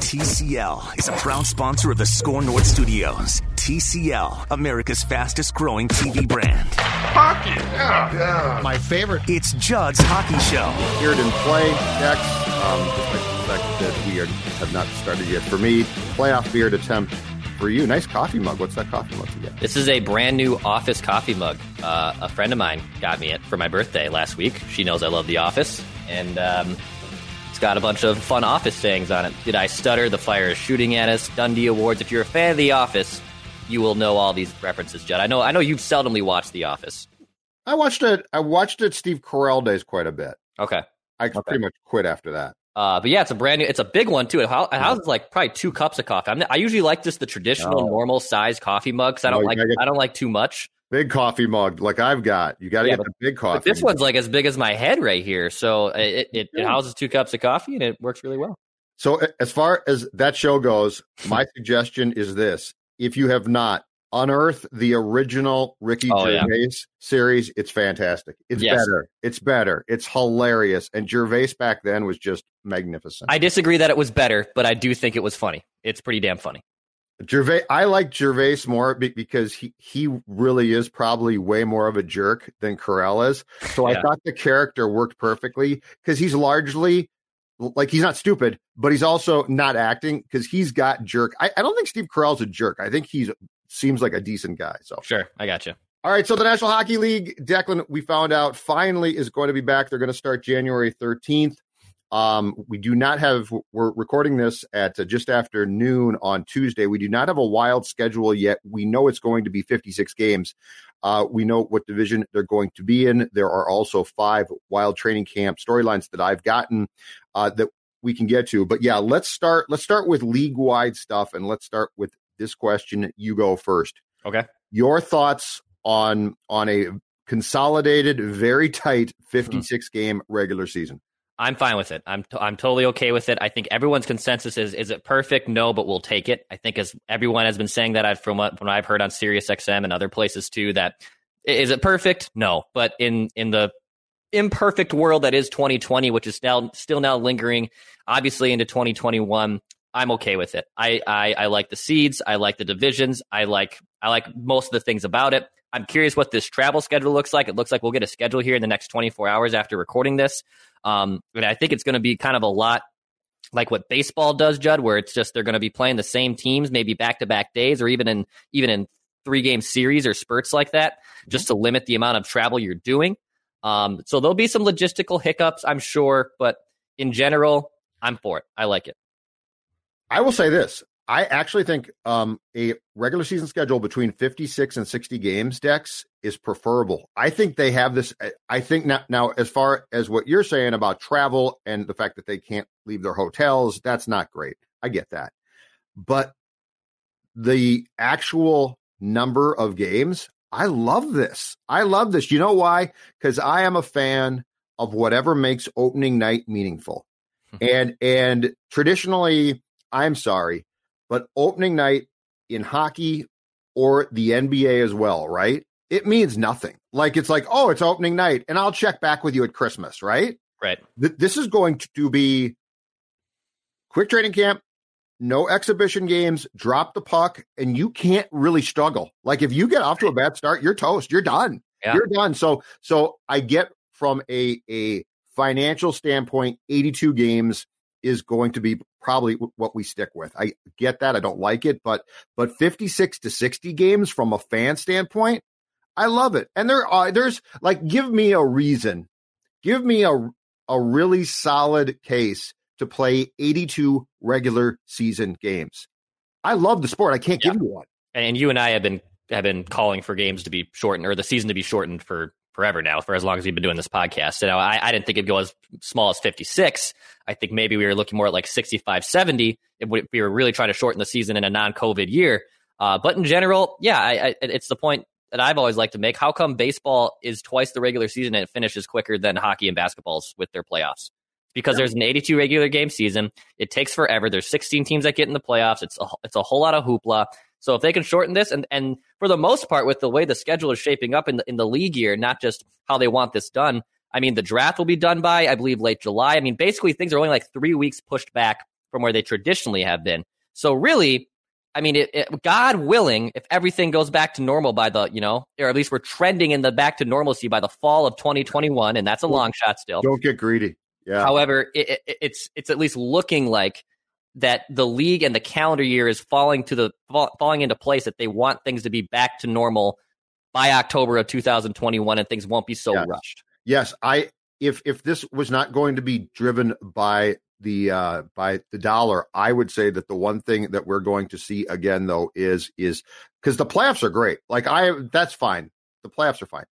TCL is a proud sponsor of the Score North Studios. TCL, America's fastest growing TV brand. Hockey, yeah, yeah. My favorite. It's Judd's Hockey Show. Here didn't play, next. um, despite the fact that we are, have not started yet. For me, playoff beard attempt for you. Nice coffee mug. What's that coffee mug you get? This is a brand new office coffee mug. Uh, a friend of mine got me it for my birthday last week. She knows I love The Office, and um, it's got a bunch of fun Office sayings on it. Did I stutter? The fire is shooting at us. Dundie Awards. If you're a fan of The Office, you will know all these references, Judd. I know. I know you've seldomly watched The Office. I watched it. I watched it Steve Carell days quite a bit. Okay. I okay. pretty much quit after that. Uh, but yeah, it's a brand new. It's a big one too. It houses like probably two cups of coffee. I'm, i usually like just the traditional oh. normal size coffee mug because I don't no, like I don't like too much. Big coffee mug like I've got. You got to yeah, get but, the big coffee. this one's like as big as my head right here, so it, it, it houses two cups of coffee and it works really well. So as far as that show goes, my suggestion is this: if you have not unearthed the original Ricky oh, Gervais yeah. series. It's fantastic. It's yes. better. It's better. It's hilarious. And Gervais back then was just magnificent. I disagree that it was better, but I do think it was funny. It's pretty damn funny. Gervais, I like Gervais more because he he really is probably way more of a jerk than Carell is. So yeah. I thought the character worked perfectly because he's largely like he's not stupid, but he's also not acting because he's got jerk. I, I, don't think Steve Carell's a jerk. I think he's seems like a decent guy. So sure, I got you. All right, so the National Hockey League, Declan, we found out finally is going to be back. They're going to start January 13th. Um, we do not have, we're recording this at uh, just after noon on Tuesday. We do not have a wild schedule yet. We know it's going to be 56 games. Uh, we know what division they're going to be in. There are also five wild training camp storylines that I've gotten uh, that we can get to. But yeah, let's start. Let's start with league wide stuff, and let's start with this question. You go first. Okay. Your thoughts on on a consolidated, very tight hmm. 56 game regular season. I'm fine with it. I'm t- I'm totally okay with it. I think everyone's consensus is is it perfect? No, but we'll take it. I think as everyone has been saying that I've from what what I've heard on Sirius XM and other places too that is it perfect? No, but in in the imperfect world that is 2020, which is now still now lingering obviously into 2021, I'm okay with it. I, I I like the seeds. I like the divisions. I like I like most of the things about it. I'm curious what this travel schedule looks like. It looks like we'll get a schedule here in the next 24 hours after recording this. Um, and I think it's going to be kind of a lot like what baseball does, Judd, where it's just they're going to be playing the same teams, maybe back to back days, or even in even in three game series or spurts like that, just to limit the amount of travel you're doing. Um, so there'll be some logistical hiccups, I'm sure, but in general, I'm for it. I like it. I will say this. I actually think um, a regular season schedule between 56 and 60 games, Dex, is preferable. I think they have this. I think now, now, as far as what you're saying about travel and the fact that they can't leave their hotels, that's not great. I get that. But the actual number of games, I love this. I love this. You know why? Because I am a fan of whatever makes opening night meaningful. and and traditionally I'm sorry, but opening night in hockey or the NBA as well, right? It means nothing. Like it's like, oh, it's opening night, and I'll check back with you at Christmas, right? Right. Th- this is going to be quick training camp, no exhibition games, drop the puck, and you can't really struggle. Like if you get off to a bad start, you're toast. You're done. Yeah. You're done. So so I get from a a financial standpoint, 82 games is going to be probably what we stick with. I get that. I don't like it, but but 56 to 60 games from a fan standpoint, I love it. And there are there's like give me a reason. Give me a a really solid case to play 82 regular season games. I love the sport. I can't yeah. give you one. And you and I have been have been calling for games to be shortened or the season to be shortened for forever now, for as long as we've been doing this podcast. So I, I didn't think it'd go as small as 56. I think maybe we were looking more at like 65, 70. if we were really trying to shorten the season in a non-COVID year. Uh, but in general, yeah, I, I, it's the point that I've always liked to make. How come baseball is twice the regular season and it finishes quicker than hockey and basketballs with their playoffs? Because yeah. there's an 82 regular game season. It takes forever. There's 16 teams that get in the playoffs. It's a, it's a whole lot of hoopla. So if they can shorten this, and and for the most part, with the way the schedule is shaping up in the in the league year, not just how they want this done. I mean, the draft will be done by I believe late July. I mean, basically things are only like three weeks pushed back from where they traditionally have been. So really, I mean, it, it, God willing, if everything goes back to normal by the, you know, or at least we're trending in the back to normalcy by the fall of 2021, and that's a long shot still. Don't get greedy. Yeah. However, it, it's it's at least looking like that the league and the calendar year is falling to the falling into place that they want things to be back to normal by October of 2021, and things won't be so yes. rushed. Yes, I if if this was not going to be driven by the uh, by the dollar, I would say that the one thing that we're going to see again though is is because the playoffs are great. Like I, that's fine. The playoffs are fine.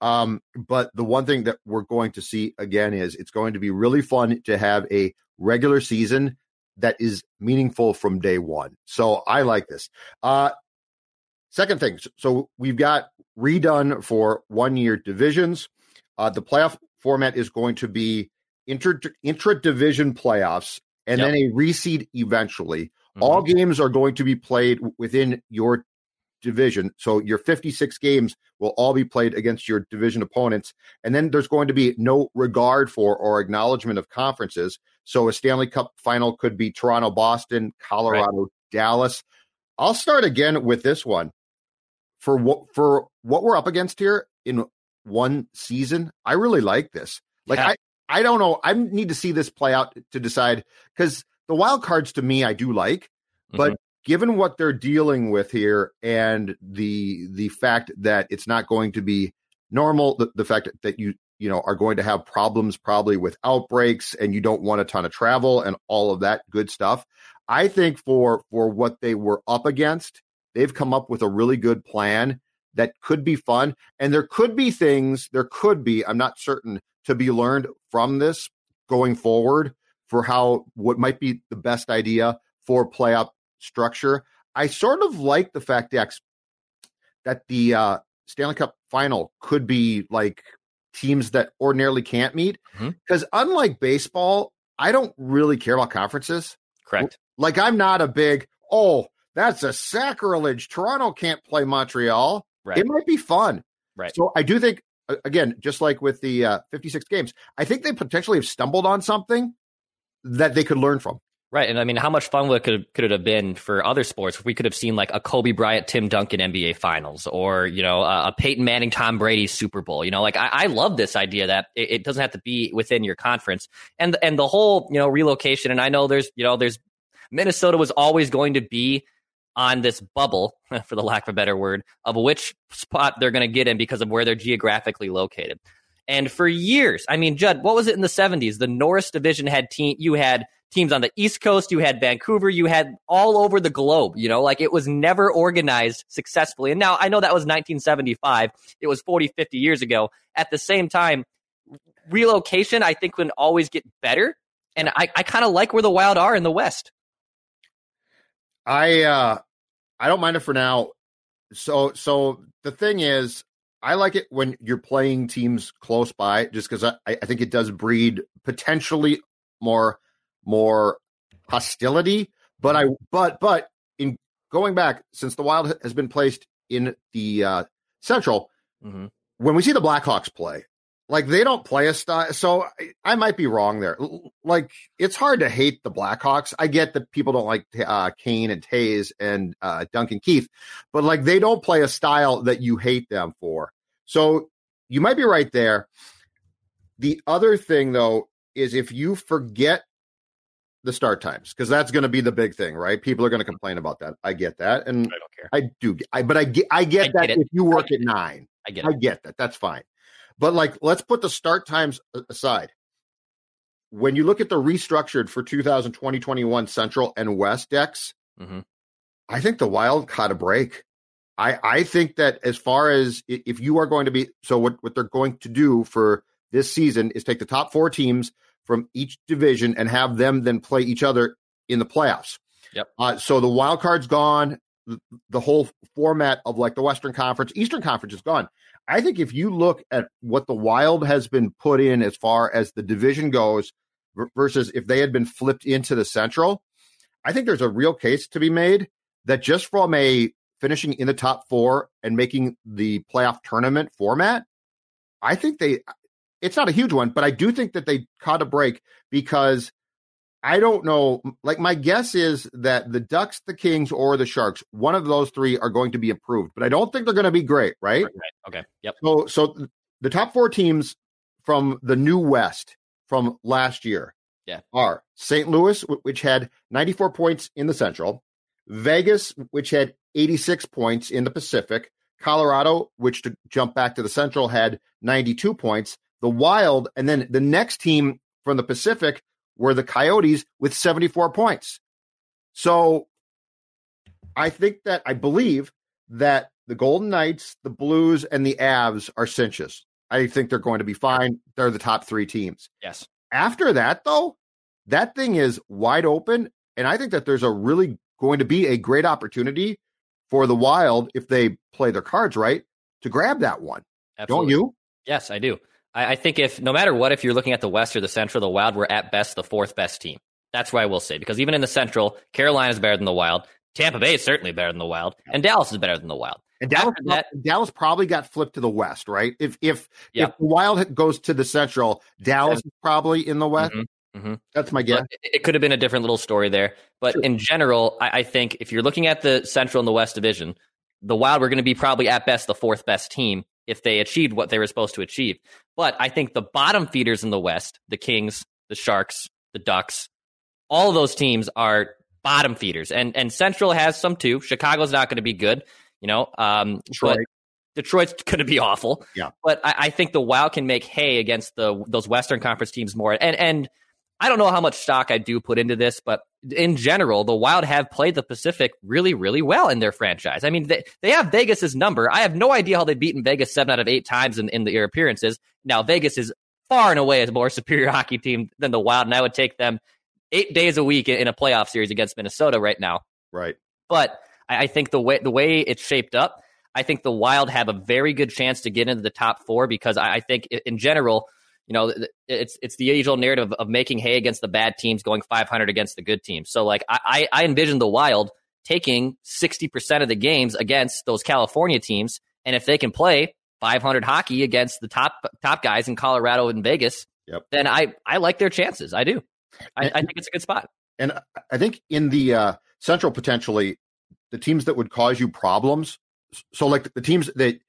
Um, but the one thing that we're going to see again is it's going to be really fun to have a regular season that is meaningful from day one. So I like this. Uh, second thing, so we've got redone for one year divisions. Uh, the playoff format is going to be inter intra division playoffs and yep. then a reseed eventually. Mm-hmm. All games are going to be played within your division. So your 56 games will all be played against your division opponents. And then there's going to be no regard for or acknowledgement of conferences. So a Stanley Cup final could be Toronto, Boston, Colorado, right. Dallas. I'll start again with this one. For what for what we're up against here in one season, I really like this. Like yeah. I I don't know. I need to see this play out to decide because the wild cards to me I do like, but mm-hmm. Given what they're dealing with here and the the fact that it's not going to be normal, the, the fact that you you know are going to have problems probably with outbreaks and you don't want a ton of travel and all of that good stuff. I think for for what they were up against, they've come up with a really good plan that could be fun and there could be things there could be I'm not certain to be learned from this going forward for how what might be the best idea for playoff structure. I sort of like the fact Dex, that the uh, Stanley Cup final could be like teams that ordinarily can't meet. Because mm-hmm. unlike baseball, I don't really care about conferences. Correct. Like I'm not a big, oh, that's a sacrilege. Toronto can't play Montreal. Right. It might be fun. Right. So I do think again, just like with the uh, 56 games, I think they potentially have stumbled on something that they could learn from. Right, and I mean, how much fun would could could it have been for other sports if we could have seen like a Kobe Bryant, Tim Duncan NBA Finals, or you know, a Peyton Manning, Tom Brady Super Bowl? You know, like I, I love this idea that it, it, doesn't have to be within your conference, and and the whole you know relocation. And I know there's you know there's Minnesota was always going to be on this bubble, for the lack of a better word, of which spot they're going to get in because of where they're geographically located. And for years, I mean, Judd, what was it in the 70s? The Norris division had team, you had teams on the East Coast, you had Vancouver, you had all over the globe, you know, like it was never organized successfully. And now I know that was 1975. It was 40, 50 years ago. At the same time, relocation, I think, can always get better. And I, I kind of like where the Wild are in the West. I uh I don't mind it for now. So so the thing is, I like it when you're playing teams close by, just because I, I think it does breed potentially more more hostility. But I but but in going back since the Wild has been placed in the uh, Central, mm-hmm. when we see the Blackhawks play, like they don't play a style. So I, I, might be wrong there. Like it's hard to hate the Blackhawks. I get that people don't like uh, Kane and Toews and uh, Duncan Keith, but like they don't play a style that you hate them for. So you might be right there. The other thing though is if you forget the start times because that's going to be the big thing, right? People are going to complain about that. I get that, and I don't care. I do. I but I get I get I that get if you work at nine, I get it. I get that. That's fine. But like, let's put the start times aside. When you look at the restructured for 2020 21 Central and West Dex, mm-hmm. I think the Wild caught a break. I, I think that as far as if you are going to be, so what, what they're going to do for this season is take the top four teams from each division and have them then play each other in the playoffs. Yep. Uh, so the wild card's gone. The whole format of like the Western Conference, Eastern Conference is gone. I think if you look at what the Wild has been put in as far as the division goes versus if they had been flipped into the Central, I think there's a real case to be made that just from a finishing in the top four and making the playoff tournament format, I think they, it's not a huge one, but I do think that they caught a break because I don't know. Like, my guess is that the Ducks, the Kings, or the Sharks, one of those three are going to be improved, but I don't think they're going to be great, right? right? Okay. Yep. So, so the top four teams from the new West from last year yeah. are St. Louis, which had 94 points in the Central, Vegas, which had 86 points in the Pacific, Colorado, which to jump back to the Central had 92 points, the Wild, and then the next team from the Pacific were the Coyotes with 74 points. So I think that I believe that the Golden Knights, the Blues, and the Avs are cinches. I think they're going to be fine. They're the top three teams. Yes. After that, though, that thing is wide open. And I think that there's a really going to be a great opportunity for the Wild if they play their cards right to grab that one. Absolutely. Don't you? Yes, I do. I, I, think if no matter what, if you're looking at the West or the Central, the Wild were at best the fourth best team. That's what I will say because even in the Central, Carolina is better than the Wild. Tampa Bay is certainly better than the Wild, and Dallas is better than the Wild. And Dallas, that, Dallas probably got flipped to the West, right? If if if the Wild goes to the Central, Dallas is probably in the West. Mm-hmm. Mm-hmm. That's my guess. But it could have been a different little story there, but sure. in general, I, I, think if you're looking at the Central and the West Division, the Wild were going to be probably at best the fourth best team if they achieved what they were supposed to achieve. But I think the bottom feeders in the West, the Kings, the Sharks, the Ducks, all of those teams are bottom feeders, and and Central has some too. Chicago's not going to be good, you know. Um, Detroit. But Detroit's going to be awful. Yeah, but I, I think the Wild can make hay against the those Western Conference teams more, and and I don't know how much stock I do put into this, but in general, the Wild have played the Pacific really, really well in their franchise. I mean, they, they have Vegas's number. I have no idea how they've beaten Vegas seven out of eight times in, in their appearances. Now, Vegas is far and away a more superior hockey team than the Wild, and I would take them eight days a week in a playoff series against Minnesota right now. Right. But I, I think the way the way it's shaped up, I think the Wild have a very good chance to get into the top four because I, I think in general – you know, it's it's the age old narrative of making hay against the bad teams, going 500 against the good teams. So like I I envision the Wild taking 60% of the games against those California teams, and if they can play 500 hockey against the top top guys in Colorado and Vegas, yep. then I I like their chances. I do. I, I think it's a good spot. And I think in the uh, Central potentially, the teams that would cause you problems. So like the teams that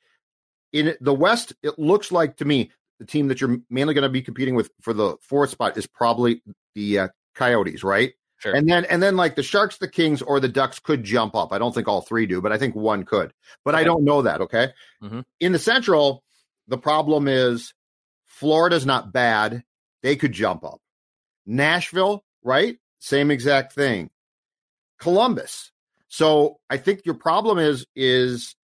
in the West, it looks like to me the team that you're mainly going to be competing with for the fourth spot is probably the uh, Coyotes, right? Sure. And then and then like the Sharks, the Kings, or the Ducks could jump up. I don't think all three do, but I think one could. But okay. I don't know that. Okay. Mm-hmm. In the Central, the problem is Florida's not bad. They could jump up. Nashville, right? Same exact thing. Columbus. So I think your problem is is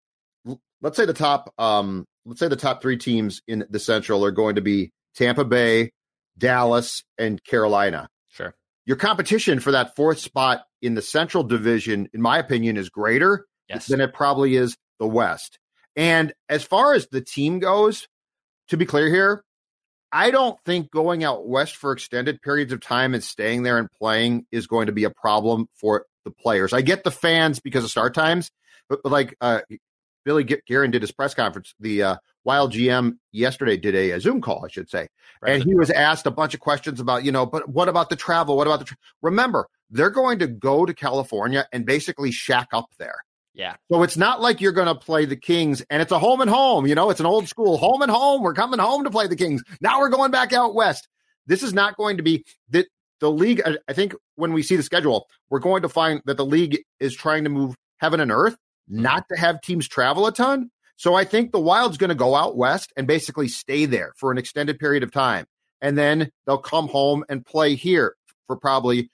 let's say the top um let's say the top three teams in the Central are going to be Tampa Bay, Dallas, and Carolina. Sure. Your competition for that fourth spot in the Central Division, in my opinion, is greater yes. than it probably is the West. And as far as the team goes, to be clear here, I don't think going out west for extended periods of time and staying there and playing is going to be a problem for the players. I get the fans because of start times, but, but like uh, Billy Guerin did his press conference. The uh, Wild GM yesterday did a, a, Zoom call, I should say, right. and he was asked a bunch of questions about, you know, but what about the travel? What about the? Tra-? Remember, they're going to go to California and basically shack up there. Yeah. So it's not like you're going to play the Kings and it's a home and home. You know, it's an old school home and home. We're coming home to play the Kings. Now we're going back out west. This is not going to be the the league. I think when we see the schedule, we're going to find that the league is trying to move heaven and earth. Not to have teams travel a ton. So I think the Wild's going to go out west and basically stay there for an extended period of time. And then they'll come home and play here for probably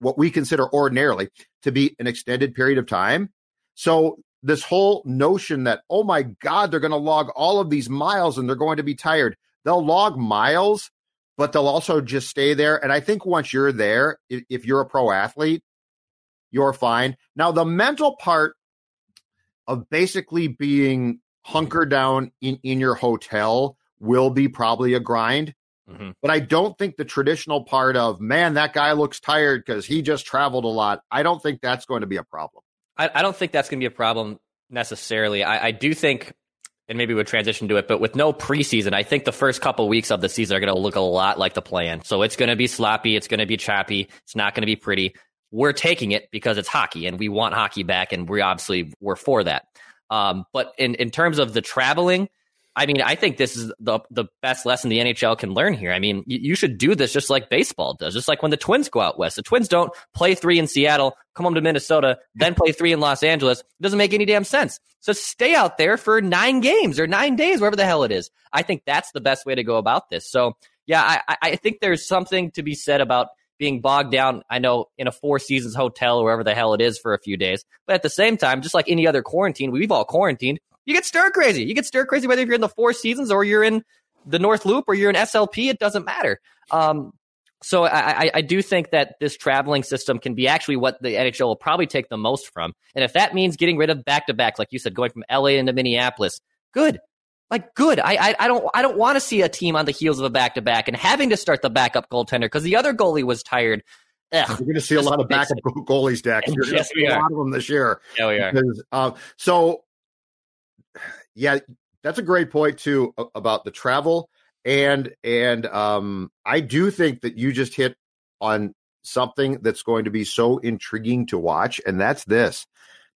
what we consider ordinarily to be an extended period of time. So this whole notion that, oh my God, they're going to log all of these miles and they're going to be tired. They'll log miles, but they'll also just stay there. And I think once you're there, if, you're a pro athlete, you're fine. Now, the mental part of basically being hunkered down in, in your hotel will be probably a grind. Mm-hmm. But I don't think the traditional part of, man, that guy looks tired because he just traveled a lot. I don't think that's going to be a problem. I, I don't think that's going to be a problem necessarily. I, I do think, and maybe we'll transition to it, but with no preseason, I think the first couple weeks of the season are going to look a lot like the plan. So it's going to be sloppy. It's going to be choppy. It's not going to be pretty. We're taking it because it's hockey and we want hockey back. And we obviously we're for that. Um, but in, in terms of the traveling, I mean, I think this is the the best lesson the NHL can learn here. I mean, you, you, should do this just like baseball does, just like when the Twins go out west. The Twins don't play three in Seattle, come home to Minnesota, then play three in Los Angeles. It doesn't make any damn sense. So stay out there for nine games or nine days, wherever the hell it is. I think that's the best way to go about this. So yeah, I, I think there's something to be said about being bogged down, I know, in a four seasons hotel or wherever the hell it is for a few days. But at the same time, just like any other quarantine, we've all quarantined. You get stir crazy. You get stir crazy whether you're in the four seasons or you're in the North Loop or you're in SLP. It doesn't matter. Um, so I, I, do think that this traveling system can be actually what the NHL will probably take the most from. And if that means getting rid of back to back, like you said, going from LA into Minneapolis, good. Like good. I I, I don't I don't want to see a team on the heels of a back to back and having to start the backup goaltender because the other goalie was tired. Ugh, We're going to see a lot of backup goalies, Dax. You're yes, we are. A lot of them this year. Yeah, we are. Because, uh, so, yeah, that's a great point too about the travel and and um, I do think that you just hit on something that's going to be so intriguing to watch, and that's this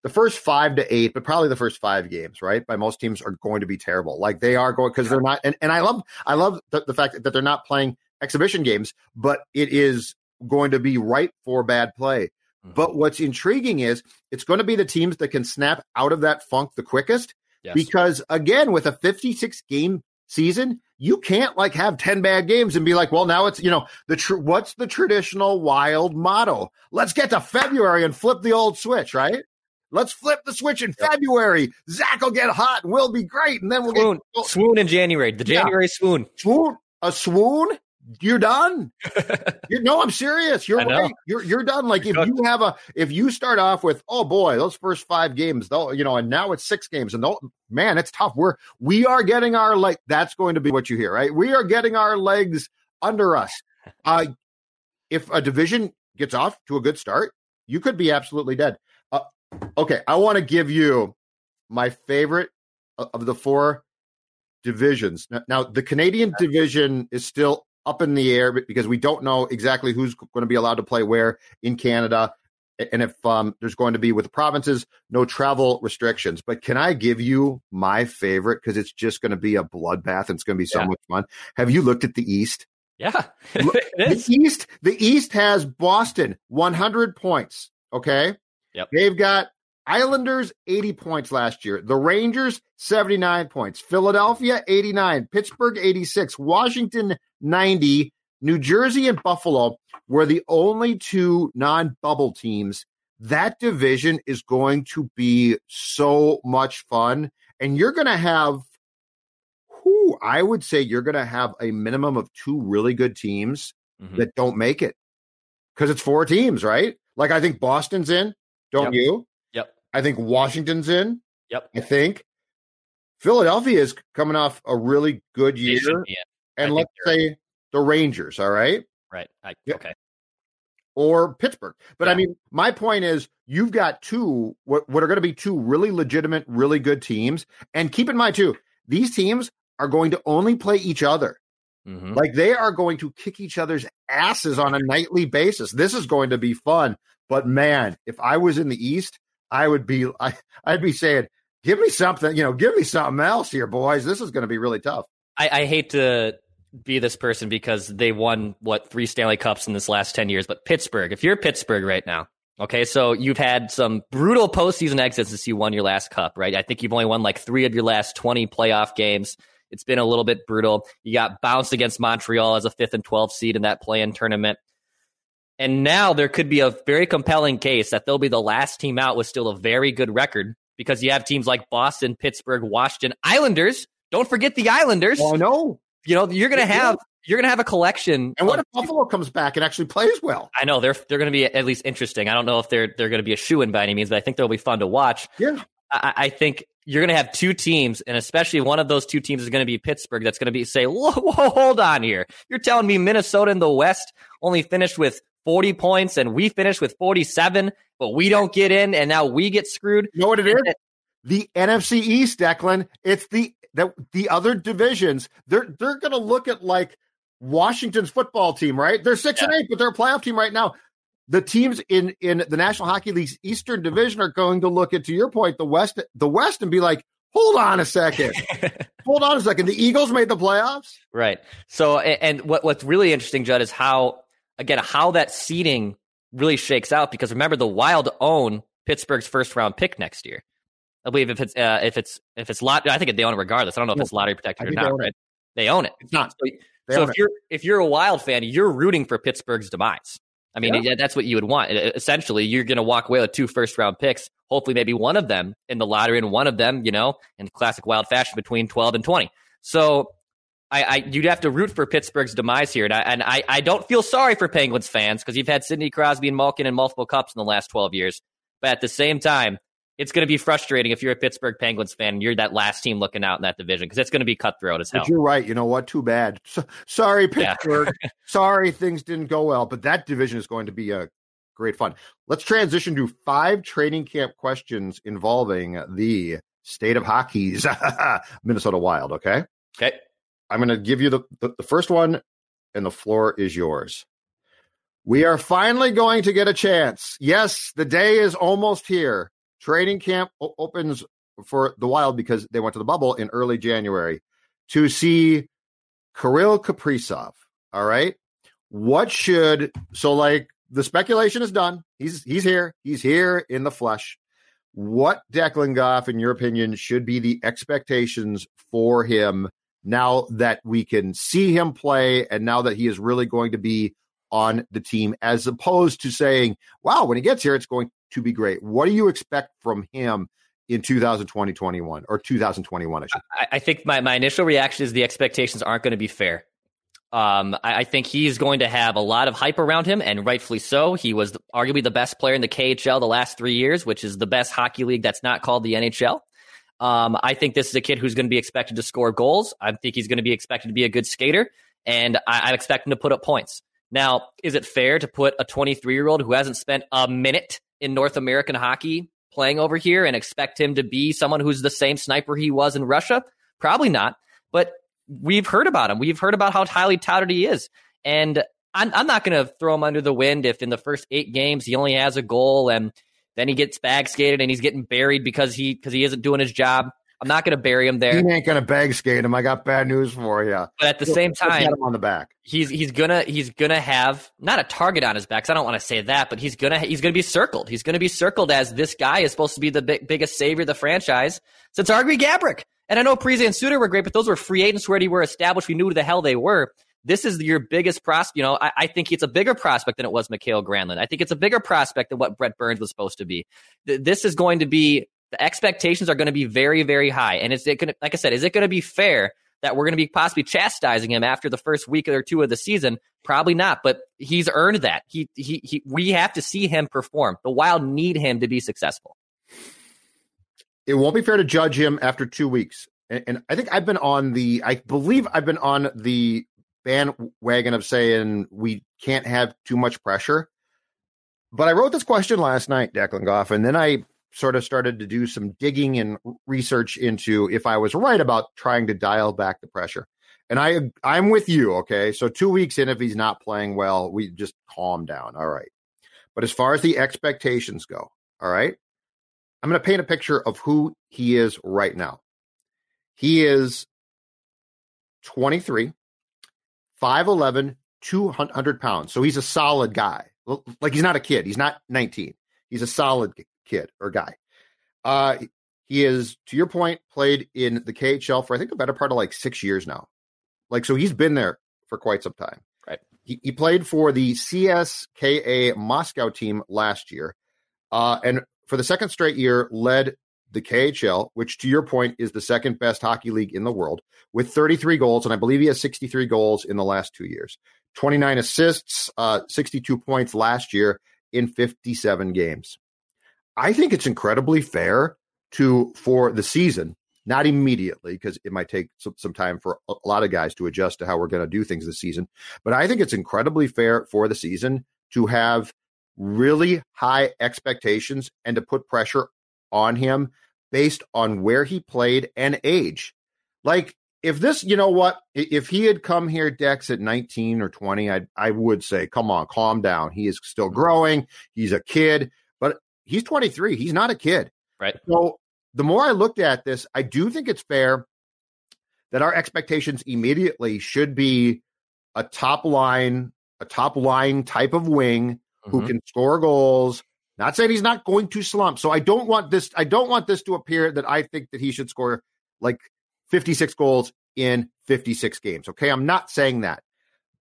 the first five to eight, but probably the first five games, right? By most teams are going to be terrible. Like they are going because they're not. And, and I love I love the, the fact that they're not playing exhibition games, but it is going to be ripe for bad play. Mm-hmm. But what's intriguing is it's going to be the teams that can snap out of that funk the quickest. Yes. Because again, with a 56 game season, you can't like have 10 bad games and be like, well, now it's, you know, the tr- what's the traditional wild motto? Let's get to February and flip the old switch, right? Let's flip the switch in yep. February. Zach will get hot and we'll be great. And then we'll swoon. get swoon in January. The January yeah. swoon. Swoon. A swoon? You're done. you're, no, I'm serious. You're right. You're you're done. Like if you have a if you start off with oh boy those first five games though you know and now it's six games and man it's tough. We're we are getting our like that's going to be what you hear right. We are getting our legs under us. Uh, if a division gets off to a good start, you could be absolutely dead. Okay, I want to give you my favorite of the four divisions. Now, now, the Canadian division is still up in the air because we don't know exactly who's going to be allowed to play where in Canada, and if um, there's going to be with the provinces no travel restrictions. But can I give you my favorite because it's just going to be a bloodbath and it's going to be so yeah. much fun? Have you looked at the East? Yeah, the East. The East has Boston 100 points. Okay, Yep. They've got Islanders 80 points last year. The Rangers 79 points. Philadelphia 89, Pittsburgh 86, Washington 90, New Jersey and Buffalo were the only two non-bubble teams. That division is going to be so much fun and you're going to have who I would say you're going to have a minimum of two really good teams mm-hmm. that don't make it. Cuz it's four teams, right? Like I think Boston's in, don't yep. you? Yep. I think Washington's in. Yep. I think Philadelphia is coming off a really good year. And let's say the Rangers, all right? Right. I, okay. Or Pittsburgh. But yeah. I mean, my point is you've got two what, what are going to be two really legitimate, really good teams. And keep in mind too, these teams are going to only play each other. Mm-hmm. Like they are going to kick each other's asses on a nightly basis. This is going to be fun. But man, if I was in the East, I would be I, I'd be saying, give me something, you know, give me something else here, boys. This is going to be really tough. I, I hate to be this person because they won what three Stanley Cups in this last ten years, but Pittsburgh. If you're Pittsburgh right now, okay, so you've had some brutal postseason exits since you won your last cup, right? I think you've only won like three of your last twenty playoff games. It's been a little bit brutal. You got bounced against Montreal as a fifth and 12th seed in that play in tournament. And now there could be a very compelling case that they'll be the last team out with still a very good record because you have teams like Boston, Pittsburgh, Washington, Islanders. Don't forget the Islanders. Oh, no. you know, you're going to have you're to have a collection. And what of, if Buffalo comes back and actually plays well? I know they're they're going to be at least interesting. I don't know if they're they're going to be a shoe in by any means, but I think they'll be fun to watch. Yeah, I, I think you're going to have two teams, and especially one of those two teams is going to be Pittsburgh. That's going to be say, whoa, whoa, hold on here. You're telling me Minnesota in the West only finished with 40 points, and we finished with 47, but we don't get in, and now we get screwed. You know what it is? The NFC East, Declan. It's the the, the other divisions. They're they're going to look at like Washington's football team, right? They're six yeah. and eight, but they're a playoff team right now. The teams in in the National Hockey League's Eastern Division are going to look at, to your point, the West, the West, and be like, hold on a second, hold on a second. The Eagles made the playoffs, right? So, and what what's really interesting, Judd, is how again how that seeding really shakes out because remember the Wild own Pittsburgh's first round pick next year. I believe if it's uh, if it's if it's lot, I think they own it regardless. I don't know if it's lottery protected or not. They right? They own it. It's not. So, so if you're if you're a Wild fan, you're rooting for Pittsburgh's demise. I mean, yeah. that's what you would want. Essentially, you're going to walk away with two first round picks. Hopefully, maybe one of them in the lottery and one of them, you know, in classic Wild fashion between 12 and 20. So, I, I you'd have to root for Pittsburgh's demise here, and I and I, I don't feel sorry for Penguins fans because you've had Sidney Crosby and Malkin in multiple cups in the last 12 years. But at the same time, it's going to be frustrating if you're a Pittsburgh Penguins fan and you're that last team looking out in that division because it's going to be cutthroat as hell. But you're right. You know what? Too bad. So, sorry, Pittsburgh. Yeah. sorry, things didn't go well. But that division is going to be a great fun. Let's transition to five training camp questions involving the state of hockey's Minnesota Wild. Okay. Okay. I'm going to give you the, the, the first one, and the floor is yours. We are finally going to get a chance. Yes, the day is almost here Training camp opens for the Wild because they went to the bubble in early January to see Kirill Kaprizov. All right. What should so like the speculation is done. He's he's here. He's here in the flesh. What Declan Goff, in your opinion, should be the expectations for him now that we can see him play and now that he is really going to be on the team, as opposed to saying, wow, when he gets here, it's going to be great. What do you expect from him in 2020, 21 or 2021? I, I, think my, my initial reaction is the expectations aren't going to be fair. Um, I, I, think he's going to have a lot of hype around him, and rightfully so. He was arguably the best player in the KHL the last three years, which is the best hockey league that's not called the NHL. Um, I think this is a kid who's going to be expected to score goals. I think he's going to be expected to be a good skater, and I, I expect him to put up points. Now, is it fair to put a 23 year old who hasn't spent a minute in North American hockey playing over here and expect him to be someone who's the same sniper he was in Russia? Probably not. But we've heard about him. We've heard about how highly touted he is. And I'm, I'm not going to throw him under the wind if in the first eight games he only has a goal and then he gets bag skated and he's getting buried because he because he isn't doing his job. I'm not going to bury him there. He ain't going to bag skate him. I got bad news for you. But at the same time, him on the back. He's he's gonna he's gonna have not a target on his back. I don't want to say that, but he's gonna he's gonna be circled. He's gonna be circled as this guy is supposed to be the big, biggest savior of the franchise since Artemi Gaborik. And I know Parise and Suter were great, but those were free agents who already were established. We knew who the hell they were. This is your biggest prospect. You know, I, I, think it's a bigger prospect than it was Mikael Granlund. I think it's a bigger prospect than what Brent Burns was supposed to be. This is going to be the expectations are going to be very, very high. And is it going to, like I said, is it going to be fair that we're going to be possibly chastising him after the first week or two of the season? Probably not, but he's earned that. He, he, he, we have to see him perform. The Wild need him to be successful. It won't be fair to judge him after two weeks. And, and I think I've been on the, I believe I've been on the bandwagon of saying we can't have too much pressure. But I wrote this question last night, Declan Goff, and then I sort of started to do some digging and research into if I was right about trying to dial back the pressure. And I I'm with you, okay? So 2 weeks in if he's not playing well, we just calm down. All right. But as far as the expectations go, all right? I'm going to paint a picture of who he is right now. He is 23, 5'11, 200 pounds. So he's a solid guy. Like he's not a kid. He's not 19. He's a solid kid or guy. Uh, he is, to your point, played in the KHL for I think a better part of like six years now. Like, so he's been there for quite some time. Right. He, he played for the CSKA Moscow team last year, uh, and for the second straight year, led the KHL, which to your point is the second best hockey league in the world, with 33 goals, and I believe he has 63 goals in the last two years, 29 assists, uh, 62 points last year in 57 games. I think it's incredibly fair to for the season, not immediately because it might take some, some time for a lot of guys to adjust to how we're going to do things this season. But I think it's incredibly fair for the season to have really high expectations and to put pressure on him based on where he played and age. Like if this, you know what, if he had come here Dex at 19 or 20, I I would say, come on, calm down. He is still mm-hmm. growing. He's a kid, but he's 23. He's not a kid. Right. So the more I looked at this, I do think it's fair that our expectations immediately should be a top line, a top line type of wing mm-hmm. who can score goals, not saying he's not going to slump. So I don't want this. I don't want this to appear that I think that he should score like 56 goals in 56 games. Okay, I'm not saying that.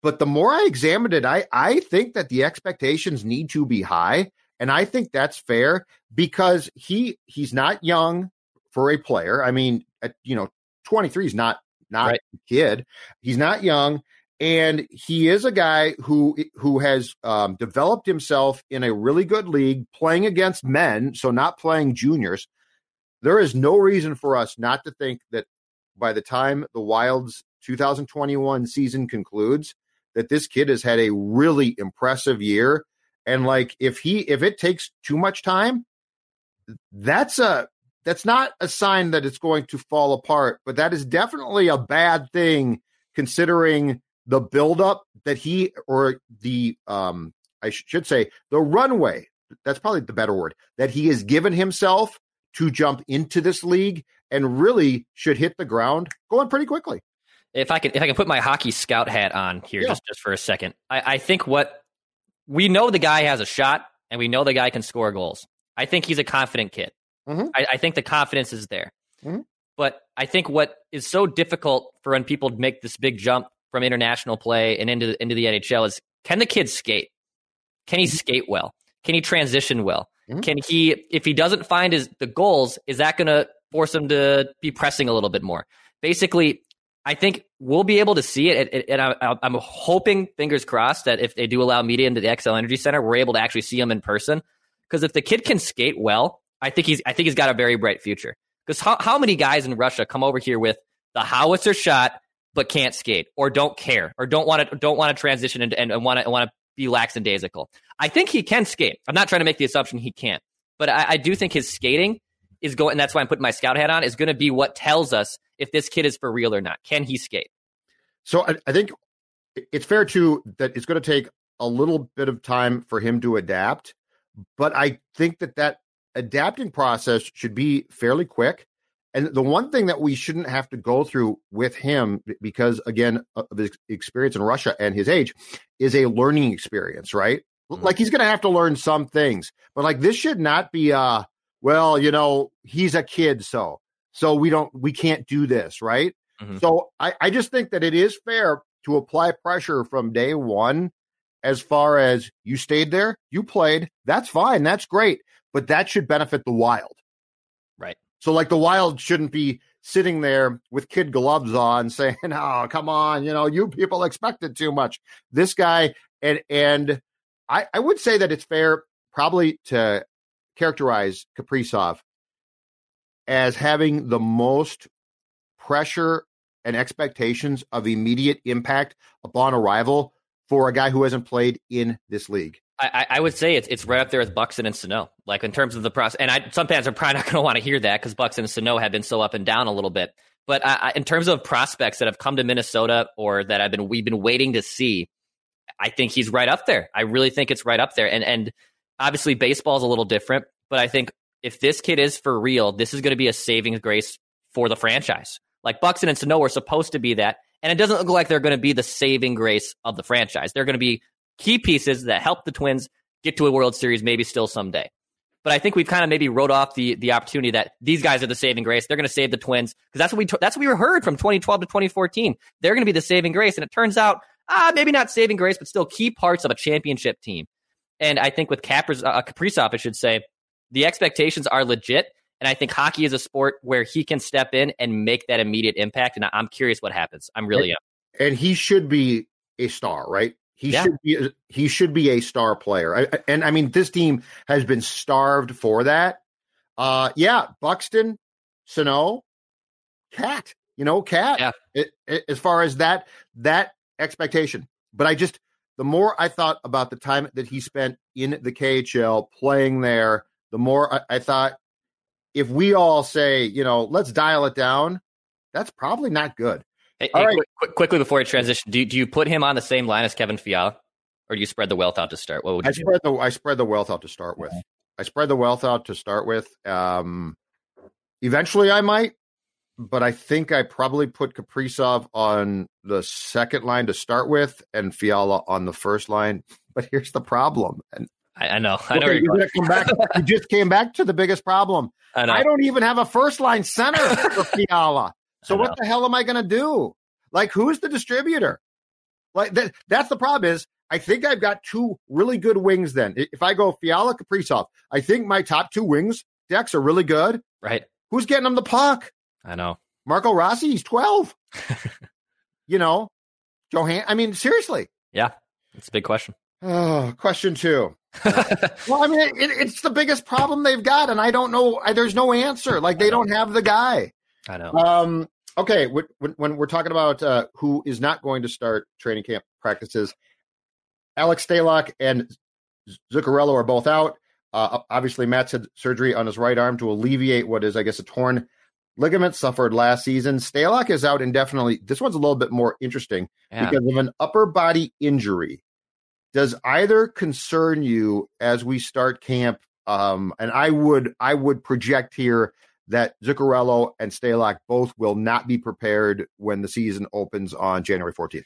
But the more I examined it, I I think that the expectations need to be high, and I think that's fair because he he's not young for a player. I mean, at, you know, 23 is not not right. a kid. He's not young and he is a guy who who has um, developed himself in a really good league, playing against men, so not playing juniors. There is no reason for us not to think that by the time the Wild's 2021 season concludes, that this kid has had a really impressive year. And like, if he if it takes too much time, that's a that's not a sign that it's going to fall apart, but that is definitely a bad thing considering the buildup that he or the um I should say the runway that's probably the better word that he has given himself to jump into this league and really should hit the ground going pretty quickly. If I can if I can put my hockey scout hat on here yeah. just, just for a second. I, I think what we know the guy has a shot and we know the guy can score goals. I think he's a confident kid. Mm-hmm. I, I, think the confidence is there. Mm-hmm. But I think what is so difficult for when people make this big jump from international play and into into the NHL is can the kid skate? Can he mm-hmm. skate well? Can he transition well? Mm-hmm. Can he if he doesn't find his the goals, is that going to force him to be pressing a little bit more? Basically, I think we'll be able to see it, and I'm hoping, fingers crossed, that if they do allow media into the Xcel Energy Center, we're able to actually see him in person. Because if the kid can skate well, I think he's I think he's got a very bright future. Because how, how many guys in Russia come over here with the howitzer shot but can't skate or don't care or don't want to don't want to transition and, and want to want to be lackadaisical. I think he can skate. I'm not trying to make the assumption he can't, but I, I do think his skating is going, and that's why I'm putting my scout hat on, is going to be what tells us if this kid is for real or not. Can he skate? So I, I think it's fair to that it's going to take a little bit of time for him to adapt, but I think that that adapting process should be fairly quick. And the one thing that we shouldn't have to go through with him, because again, of his experience in Russia and his age, is a learning experience, right? Mm-hmm. Like he's going to have to learn some things, but like this should not be, uh, well, you know, he's a kid, so so we don't, we can't do this, right? Mm-hmm. So I, I just think that it is fair to apply pressure from day one. As far as you stayed there, you played, that's fine, that's great, but that should benefit the Wild. Right. So, like, the Wild shouldn't be sitting there with kid gloves on saying, "Oh, come on, you know, you people expected too much." This guy, and and I, I would say that it's fair, probably to characterize Kaprizov as having the most pressure and expectations of immediate impact upon arrival for a guy who hasn't played in this league. I, I, would say it's it's right up there with Buxton and Sano. Like in terms of the process, and I, some fans are probably not going to want to hear that because Buxton and Sano have been so up and down a little bit. But I, in terms of prospects that have come to Minnesota or that I've been we've been waiting to see, I think he's right up there. I really think it's right up there. And and obviously baseball is a little different, but I think if this kid is for real, this is going to be a saving grace for the franchise. Like Buxton and Sano were supposed to be that, and it doesn't look like they're going to be the saving grace of the franchise. They're going to be key pieces that help the Twins get to a World Series maybe still someday. But I think we've kind of maybe wrote off the the opportunity that these guys are the saving grace. They're going to save the Twins because that's what we that's what we heard from 2012 to 2014. They're going to be the saving grace, and it turns out ah maybe not saving grace, but still key parts of a championship team. And I think with Capers, uh, Kaprizov, I should say, the expectations are legit. And I think hockey is a sport where he can step in and make that immediate impact. And I'm curious what happens. I'm really am. And he should be a star, right? He yeah. should be he should be a star player. I, and I mean, this team has been starved for that. Uh, yeah, Buxton, Sano, Cat, you know, Cat. Yeah. It, it, as far as that that expectation, but I just the more I thought about the time that he spent in the KHL playing there, the more I, I thought if we all say, you know, let's dial it down, that's probably not good. Hey, hey, right. quick, quickly before I transition, do, do you put him on the same line as Kevin Fiala, or do you spread the wealth out to start? What would I spread the I spread the wealth out to start with. I spread the wealth out to start with. Um, eventually, I might, but I think I probably put Kaprizov on the second line to start with, and Fiala on the first line. But here's the problem, and I, I know. I know. Okay, you're going to come back. you just came back to the biggest problem. I. I don't even have a first line center for Fiala. So what the hell am I going to do? Like, who's the distributor? Like that, that's the problem. Is I think I've got two really good wings. Then, if I go Fiala Kaprizov, I think my top two wings decks are really good. Right. Who's getting them the puck? I know. Marco Rossi. He's twelve. you know, Johan. I mean, seriously. Yeah, it's a big question. Oh, question two. well, I mean, it, it's the biggest problem they've got, and I don't know. There's no answer. Like they don't have the guy. I know. Um. Okay. When, when we're talking about uh, who is not going to start training camp practices, Alex Stalock and Zuccarello are both out. Uh, obviously, Matt had surgery on his right arm to alleviate what is, I guess, a torn ligament suffered last season. Stalock is out indefinitely. This one's a little bit more interesting yeah. because of an upper body injury does either concern you as we start camp? Um, and I would I would project here that Zuccarello and Stalock both will not be prepared when the season opens on January 14th.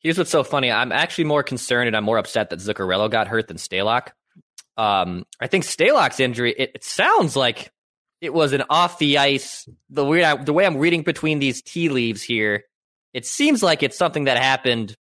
Here's what's so funny. I'm actually more concerned and I'm more upset that Zuccarello got hurt than Stalock. Um, I think Stalock's injury, it, it, sounds like it was an off the ice. The weird, the way I'm reading between these tea leaves here, it seems like it's something that happened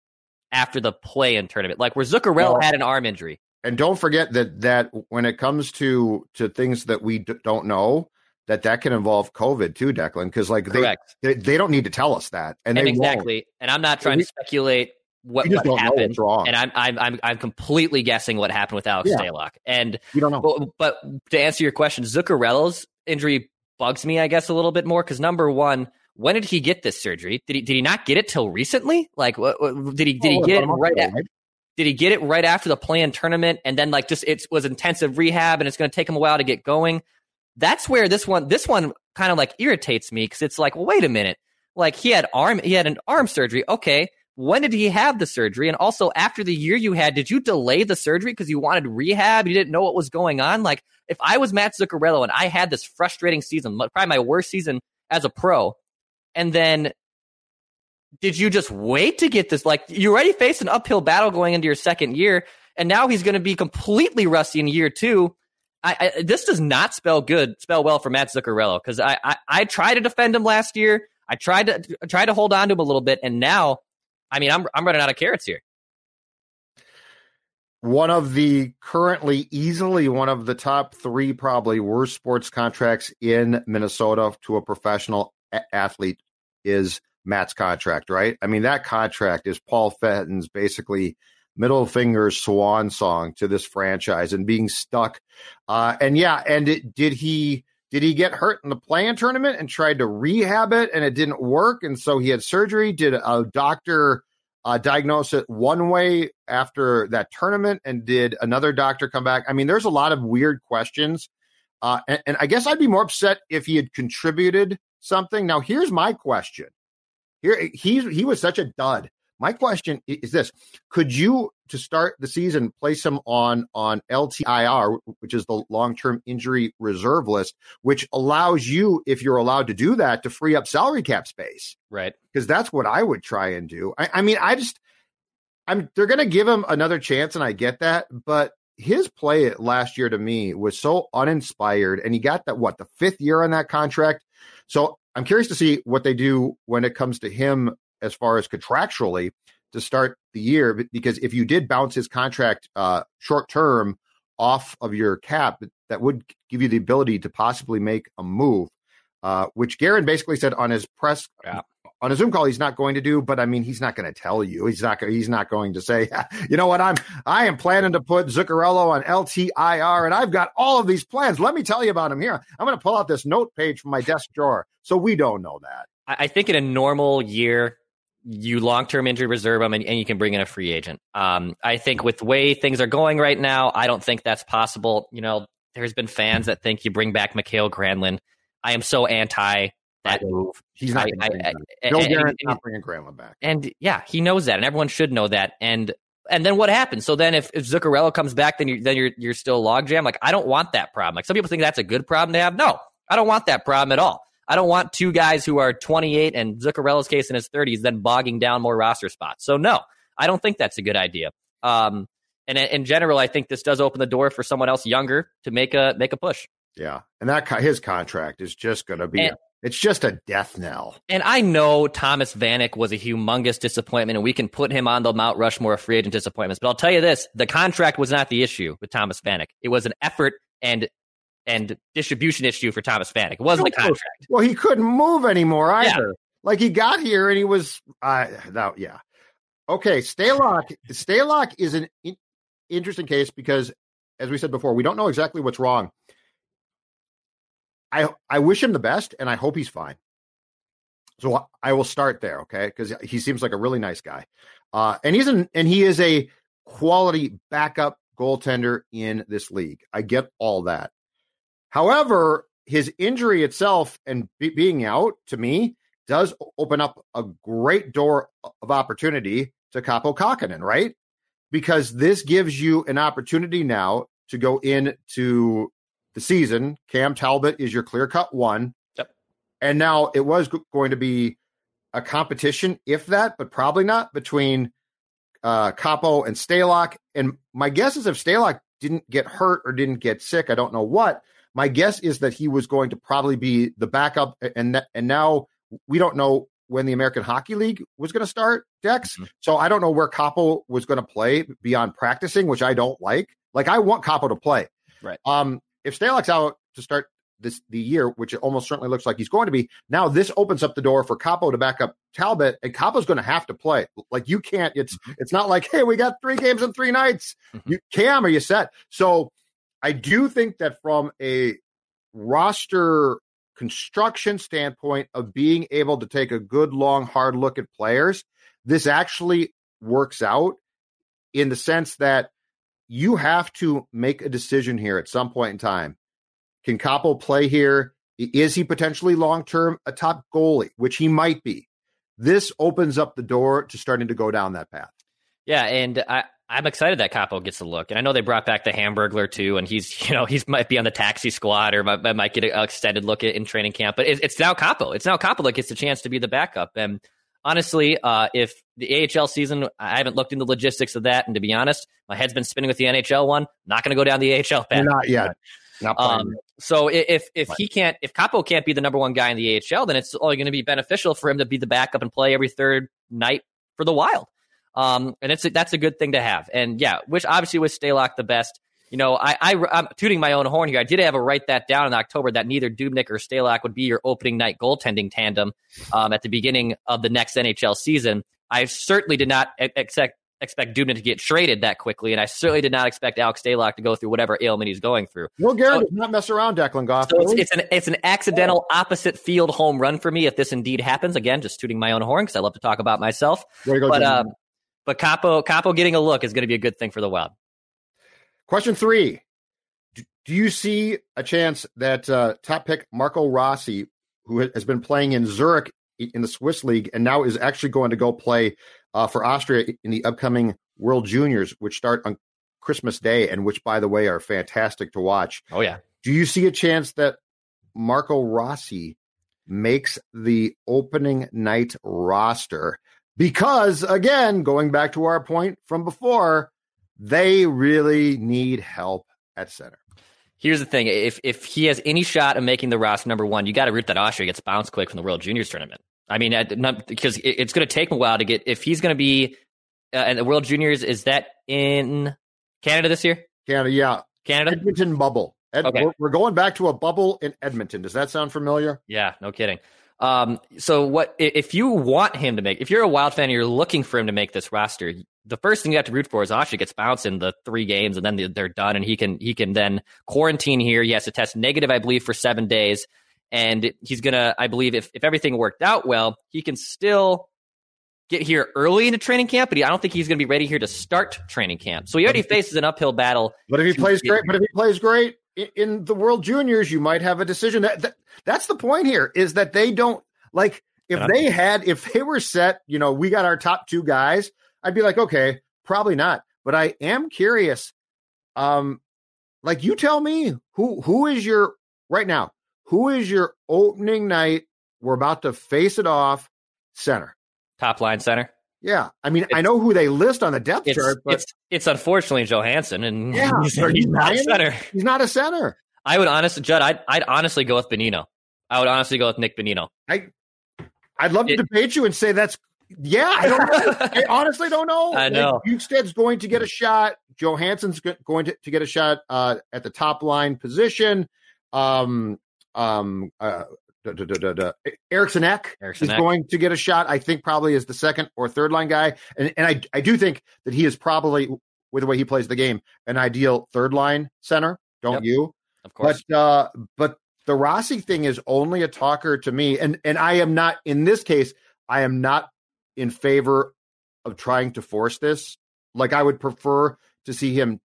after the play-in tournament, like where Zuccarello well, had an arm injury. And don't forget that that when it comes to to things that we d- don't know, that that can involve COVID too, Declan. Because like they, they, they don't need to tell us that, and, and exactly. Won't. And I'm not trying we, to speculate what, what happened. And I'm, I'm I'm I'm completely guessing what happened with Alex yeah. Stalock. And you don't know. But, but to answer your question, Zuccarello's injury bugs me, I guess, a little bit more because number one when did he get this surgery? Did he did he not get it till recently? Like, what, what did he did oh, he get it right? At, did he get it right after the play-in tournament, and then like just it was intensive rehab, and it's going to take him a while to get going? That's where this one this one kind of like irritates me because it's like, well, wait a minute, like he had arm he had an arm surgery, okay. When did he have the surgery? And also, after the year you had, did you delay the surgery because you wanted rehab? You didn't know what was going on. Like, if I was Matt Zuccarello and I had this frustrating season, probably my worst season as a pro, and then did you just wait to get this? Like you already faced an uphill battle going into your second year, and now he's going to be completely rusty in year two. I, I, this does not spell good, spell well for Matt Zuccarello because I, I I tried to defend him last year. I tried to try to hold on to him a little bit, and now, I mean, I'm I'm running out of carrots here. One of the currently easily one of the top three probably worst sports contracts in Minnesota to a professional athlete is Matt's contract, right? I mean, that contract is Paul Fenton's basically middle finger swan song to this franchise and being stuck. Uh, and yeah, and it, did he did he get hurt in the play-in tournament and tried to rehab it and it didn't work and so he had surgery? Did a doctor uh, diagnose it one way after that tournament and did another doctor come back? I mean, there's a lot of weird questions. Uh, and, and I guess I'd be more upset if he had contributed something. Now, here's my question. Here, he's he was such a dud. My question is this: Could you, to start the season, place him on on LTIR, which is the long term injury reserve list, which allows you, if you're allowed to do that, to free up salary cap space? Right. Because that's what I would try and do. I, I mean, I just, I'm they're going to give him another chance, and I get that, but his play last year to me was so uninspired, and he got that what the fifth year on that contract. So I'm curious to see what they do when it comes to him as far as contractually to start the year. Because if you did bounce his contract uh, short term off of your cap, that would give you the ability to possibly make a move, uh, which Guerin basically said on his press Yeah. on a Zoom call he's not going to do. But I mean, he's not going to tell you. He's not. He's not going to say, you know what, I'm I am planning to put Zuccarello on LTIR, and I've got all of these plans. Let me tell you about them here. I'm going to pull out this note page from my desk drawer. So we don't know that. I think in a normal year, you long term injury reserve them and, and you can bring in a free agent. Um, I think with the way things are going right now, I don't think that's possible. You know, there's been fans that think you bring back Mikael Granlund. I am so anti that move. He's not. I- I- I- Bill and- and- not bringing Granlund back. And yeah, he knows that, and everyone should know that. And and then what happens? So then, if, if Zuccarello comes back, then you then you're you're still logjam. Like I don't want that problem. Like some people think that's a good problem to have. No, I don't want that problem at all. I don't want two guys who are 28 and Zuccarello's case in his 30s then bogging down more roster spots. So no, I don't think that's a good idea. Um, and in- in general, I think this does open the door for someone else younger to make a make a push. Yeah, and that his contract is just going to be. And- it's just a death knell. And I know Thomas Vanek was a humongous disappointment, and we can put him on the Mount Rushmore of free agent disappointments. But I'll tell you this: the contract was not the issue with Thomas Vanek. It was an effort and and distribution issue for Thomas Vanek. It wasn't the contract. Well, he couldn't move anymore Yeah. either. Like he got here and he was. Uh, that, yeah. Okay, Stalock. Stalock is an in- interesting case because, as we said before, we don't know exactly what's wrong. I I wish him the best, and I hope he's fine. So I will start there, okay? Because he seems like a really nice guy, uh, and he's an and he is a quality backup goaltender in this league. I get all that. However, his injury itself and be- being out to me does open up a great door of opportunity to Kaapo Kahkonen, right? Because this gives you an opportunity now to go into the season. Cam Talbot is your clear cut one. Yep. And now it was going to be a competition, if that, but probably not between uh, Kaapo and Stalock. And my guess is if Stalock didn't get hurt or didn't get sick, I don't know what. My guess is that he was going to probably be the backup, and and now we don't know when the American Hockey League was going to start. Dex, Mhm. so I don't know where Kaapo was going to play beyond practicing, which I don't like. Like I want Kaapo to play. Right. Um, if Stalock's out to start this the year, which it almost certainly looks like he's going to be, now this opens up the door for Kaapo to back up Talbot, and Kaapo's going to have to play. Like you can't. It's it's not like hey, we got three games in three nights. Mhm. You Cam, are you set? So I do think that from a roster construction standpoint of being able to take a good long hard look at players, this actually works out in the sense that you have to make a decision here at some point in time. Can Kaapo play here? Is he potentially long term a top goalie, which he might be? This opens up the door to starting to go down that path. Yeah, and I, I'm excited that Kaapo gets a look. And I know they brought back the Hamburglar too, and he's you know he's might be on the taxi squad or might, might get an extended look at, in training camp. But it, it's now Kaapo. It's now Kaapo that gets a chance to be the backup. And honestly, uh, if the AHL season, I haven't looked into the logistics of that. And to be honest, my head's been spinning with the NHL one. Not going to go down the AHL path. Not yet. Not Um, so if if he can't, if Kaapo can't be the number one guy in the AHL, then it's only going to be beneficial for him to be the backup and play every third night for the Wild. Um, and it's a, that's a good thing to have. And yeah, which obviously was Stalock the best. You know, I, I I'm tooting my own horn here. I did have a write that down in October that neither Dubnyk or Stalock would be your opening night goaltending tandem um, at the beginning of the next NHL season. I certainly did not expect expect Dubnyk to get traded that quickly, and I certainly did not expect Alex Stalock to go through whatever ailment he's going through. Will Garrett So- does not mess around, Declan Goff. So it's, it's an it's an accidental opposite field home run for me if this indeed happens. Again, just tooting my own horn because I love to talk about myself. Go, But um, but Kaapo Kaapo getting a look is going to be a good thing for the Wild. Question three: Do, do you see a chance that uh, top pick Marco Rossi, who has been playing in Zurich in the Swiss league, and now is actually going to go play uh, for Austria in the upcoming World Juniors, which start on Christmas Day, and which, by the way, are fantastic to watch? Oh yeah, Do you see a chance that Marco Rossi makes the opening night roster? Because again, going back to our point from before, they really need help at center. Here's the thing: if if he has any shot of making the roster number one, you got to root that Austria gets bounced quick from the World Juniors tournament. I mean, because it, it's going to take him a while to get. If he's going to be uh, at the World Juniors, is that in Canada this year? Canada, yeah. Canada. Edmonton bubble. Ed, Okay. we're, we're going back to a bubble in Edmonton. Does that sound familiar? Yeah, no kidding. Um, so what if you want him to make? If you're a Wild fan, and you're looking for him to make this roster. The first thing you have to root for is Asha gets bounced in the three games, and then they- they're done, and he can he can then quarantine here. He has to test negative, I believe, for seven days, and he's gonna, I believe, if if everything worked out well, he can still get here early into training camp. But he, I don't think he's gonna be ready here to start training camp. So he already faces an uphill battle. But if he plays great, but if he plays great in, the World Juniors, you might have a decision. That, that that's the point here is that they don't like if Yeah. they had if they were set. You know, we got our top two guys. I'd be like, okay, probably not. But I am curious. Um, like you tell me who who is your right now? Who is your opening night? We're about to face it off center. top line center. Yeah, I mean, I know who they list on the depth It's chart, but it's it's unfortunately Johansson, and Yeah, he's, he's not a center. he's not a center. I would honestly, Judd, I'd, I'd honestly go with Bonino. I would honestly go with Nick Bonino. I, I'd love to It- debate you and say that's yeah. I don't know. I honestly don't know. I know. Like, Bjugstad's going to get a shot. Johansson's going to, to get a shot uh, at the top line position. Um, um, uh, da, da, da, da. Eriksson Ek Eriksson is Ek. going to get a shot. I think probably as the second or third line guy, and and I I do think that he is probably with the way he plays the game an ideal third line center. Don't Yep. you? Of course. But uh, but the Rossi thing is only a talker to me, and and I am not in this case. I am not in favor of trying to force this. Like I would prefer to see him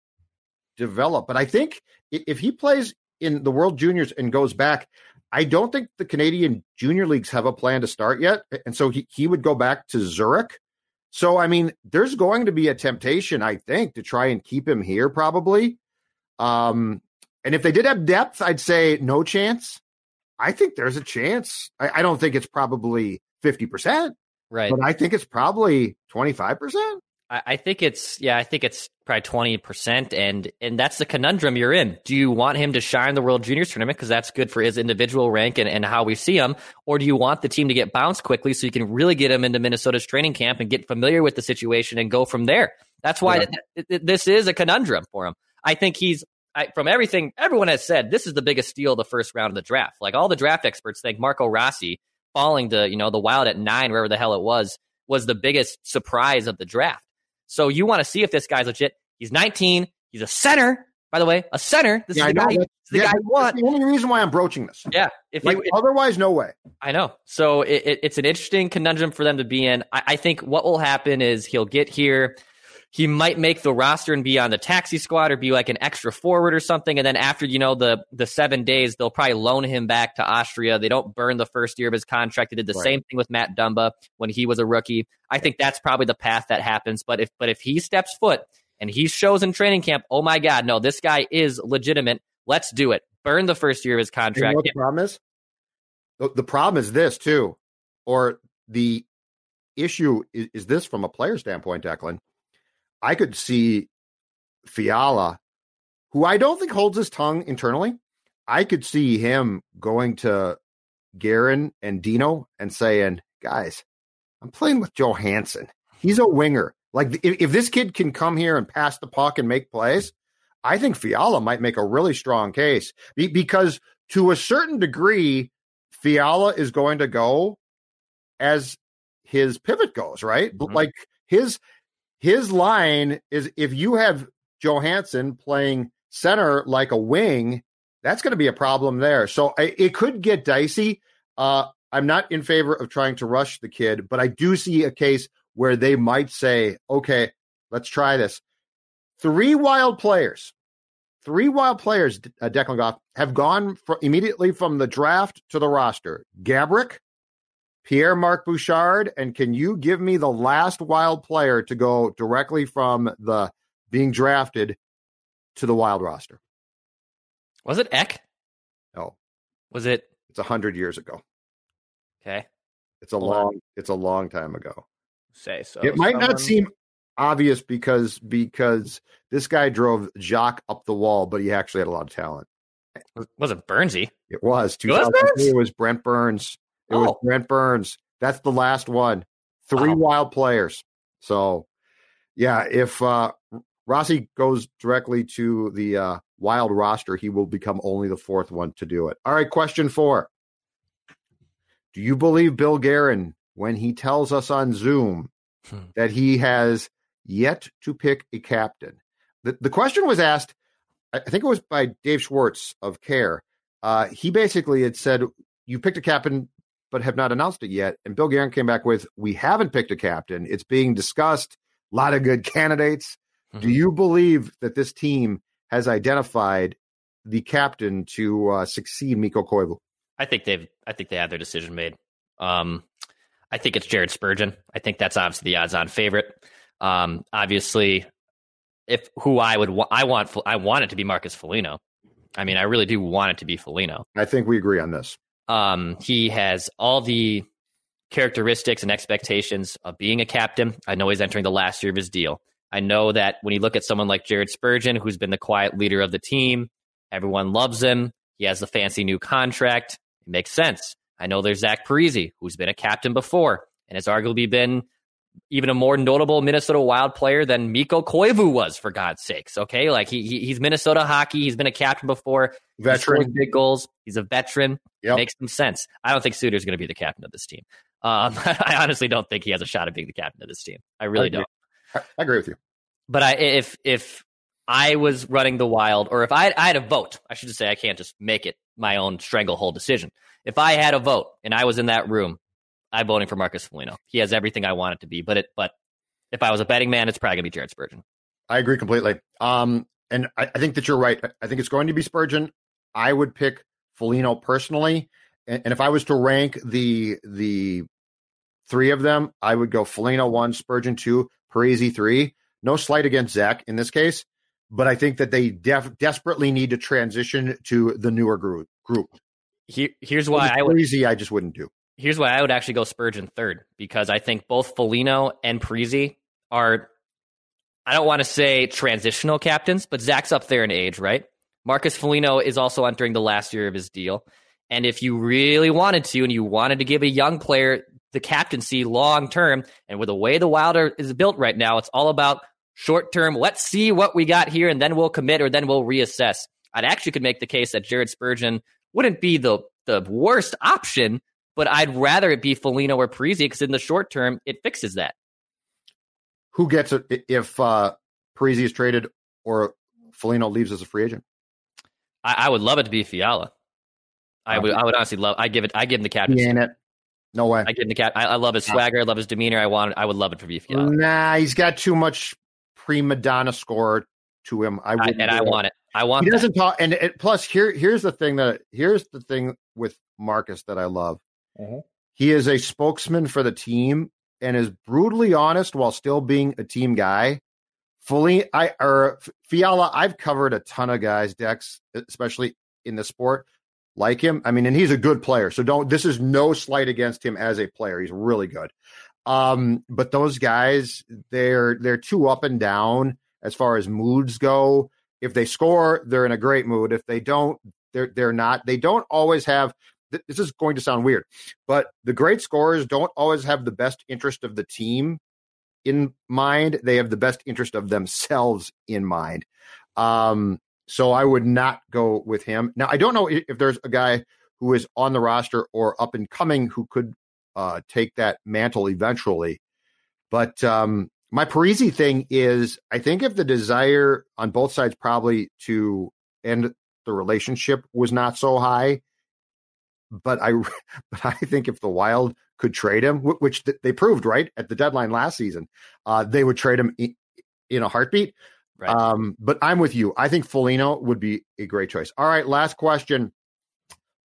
develop. But I think if he plays in the World Juniors and goes back, I don't think the Canadian Junior Leagues have a plan to start yet, and so he he would go back to Zurich. So I mean, there's going to be a temptation, I think, to try and keep him here probably. Um, and if they did have depth, I'd say no chance. I think there's a chance. I, I don't think it's probably 50%, right. but I think it's probably 25%. I, I think it's yeah, I think it's probably twenty percent, and and that's the conundrum you're in. Do you want him to shine the World Juniors tournament because that's good for his individual rank and, and how we see him, or do you want the team to get bounced quickly so you can really get him into Minnesota's training camp and get familiar with the situation and go from there? That's why Yeah. th- th- th- this is a conundrum for him. I think he's I, from everything everyone has said. This is the biggest steal of the first round of the draft. Like all the draft experts think, Marco Rossi falling to you know the Wild at nine, wherever the hell it was, was the biggest surprise of the draft. So you want to see if this guy's legit. He's 19. He's a center, by the way, a center. This Yeah, is the guy. This is the yeah, guy you want. the only reason why I'm broaching this. Yeah. If Like, he, otherwise, no way. I know. So it, it, it's an interesting conundrum for them to be in. I, I think what will happen is he'll get here. He might make the roster and be on the taxi squad or be like an extra forward or something. And then after, you know, the the seven days, they'll probably loan him back to Austria. They don't burn the first year of his contract. They did the Right. same thing with Matt Dumba when he was a rookie. I think that's probably the path that happens. But if but if he steps foot and he shows in training camp, oh my God, no, this guy is legitimate. Let's do it. Burn the first year of his You know contract. what the problem is? The, the problem is this too, or the issue is, is this from a player standpoint, Declan. I could see Fiala, who I don't think holds his tongue internally. I could see him going to Guerin and Dino and saying, "Guys, I'm playing with Johansson. He's a winger. Like if, if this kid can come here and pass the puck and make plays, I think Fiala might make a really strong case Be- because to a certain degree, Fiala is going to go as his pivot goes, right? Mhm. like his his line is if you have Johansson playing center like a wing, that's going to be a problem there. So I, it could get dicey. Uh, I'm not in favor of trying to rush the kid, but I do see a case where they might say, okay, let's try this. Three wild players, three wild players, uh, Declan Goff, have gone fr- immediately from the draft to the roster. Gaborik, Pierre Marc Bouchard, and can you give me the last wild player to go directly from the being drafted to the wild roster? Was it Ek? No, Was it it's a hundred years ago. okay? It's a Hold on. long, it's a long time ago. Say so. it might Someone- not seem obvious because because this guy drove Jacques up the wall, but he actually had a lot of talent. Was it Burnsy? It was It was 2003. Burns? It was Brent Burns. It was Oh. Brent Burns. That's the last one. Three Wow. wild players. So, yeah, if uh, Rossi goes directly to the uh, Wild roster, he will become only the fourth one to do it. All right, question four. Do you believe Bill Guerin when he tells us on Zoom hmm. that he has yet to pick a captain? The, the question was asked, I think it was by Dave Schwartz of KARE. Uh, he basically had said, You picked a captain, but have not announced it yet. And Bill Guerin came back with, We haven't picked a captain. It's being discussed. A lot of good candidates. Mm-hmm. Do you believe that this team has identified the captain to uh, succeed Mikko Koivu? I think they've. I think they had their decision made. Um, I think it's Jared Spurgeon. I think that's obviously the odds-on favorite. Um, obviously, if who I would wa- I want I want it to be Marcus Foligno. I mean, I really do want it to be Foligno. I think we agree on this. Um, he has all the characteristics and expectations of being a captain. I know he's entering the last year of his deal. I know that when you look at someone like Jared Spurgeon, who's been the quiet leader of the team, everyone loves him. He has the fancy new contract. It makes sense. I know there's Zach Parise, who's been a captain before and has arguably been even a more notable Minnesota Wild player than Mikko Koivu was, for God's sakes. Okay, like he, he he's Minnesota hockey. He's been a captain before. Veteran, big goals. He's a veteran. Yep. Makes some sense. I don't think Suter's going to be the captain of this team. Um, I honestly don't think he has a shot at being the captain of this team. I really I don't. I agree with you. But I, if if I was running the Wild, or if I, I had a vote, I should just say I can't just make it my own stranglehold decision. If I had a vote and I was in that room, I'm voting for Marcus Foligno. He has everything I want it to be. But it, but if I was a betting man, it's probably gonna be Jared Spurgeon. I agree completely. Um, and I, I think that you're right. I think it's going to be Spurgeon. I would pick Foligno personally, and, and if I was to rank the the three of them, I would go Foligno one, Spurgeon two, Parise three. No slight against Zach in this case, but I think that they def- desperately need to transition to the newer group. Group. Here, here's why I would. I just wouldn't do. Here's why I would actually go Spurgeon third because I think both Foligno and Parise are. I don't want to say transitional captains, but Zach's up there in age, right? Marcus Foligno is also entering the last year of his deal. And if you really wanted to, and you wanted to give a young player the captaincy long term, and with the way the Wilder is built right now, it's all about short term. Let's see what we got here, and then we'll commit or then we'll reassess. I'd actually could make the case that Jared Spurgeon wouldn't be the the worst option, but I'd rather it be Foligno or Parise because in the short term it fixes that. Who gets it if uh, Parise is traded or Foligno leaves as a free agent? I, I would love it to be Fiala. I would. I would honestly love. I give it. I give him the captaincy. He ain't it. No way. I give him the cap. I, I love his swagger. I love his demeanor. I want. I would love it for Fiala. Nah, he's got too much prima donna score to him. I would, and I want it. I want. He that. doesn't talk. And it, plus, here, here's the thing that here's the thing with Marcus that I love. Mm-hmm. He is a spokesman for the team and is brutally honest while still being a team guy. Fully, I or Fiala. I've covered a ton of guys, Dex, especially in the sport like him. I mean, and he's a good player. So don't. This is no slight against him as a player. He's really good. Um, but those guys, they're they're too up and down as far as moods go. If they score, they're in a great mood. If they don't, they're they're not. They don't always have. This is going to sound weird, but the great scorers don't always have the best interest of the team in mind. They have the best interest of themselves in mind. Um, so I would not go with him. Now I don't know if there's a guy who is on the roster or up and coming who could uh, take that mantle eventually. But um, my Parise thing is, I think if the desire on both sides probably to end the relationship was not so high, but I, but I think if the Wild could trade him, which they proved right at the deadline last season, uh, they would trade him in a heartbeat. Right. Um, but I'm with you. I think Foligno would be a great choice. All right, last question.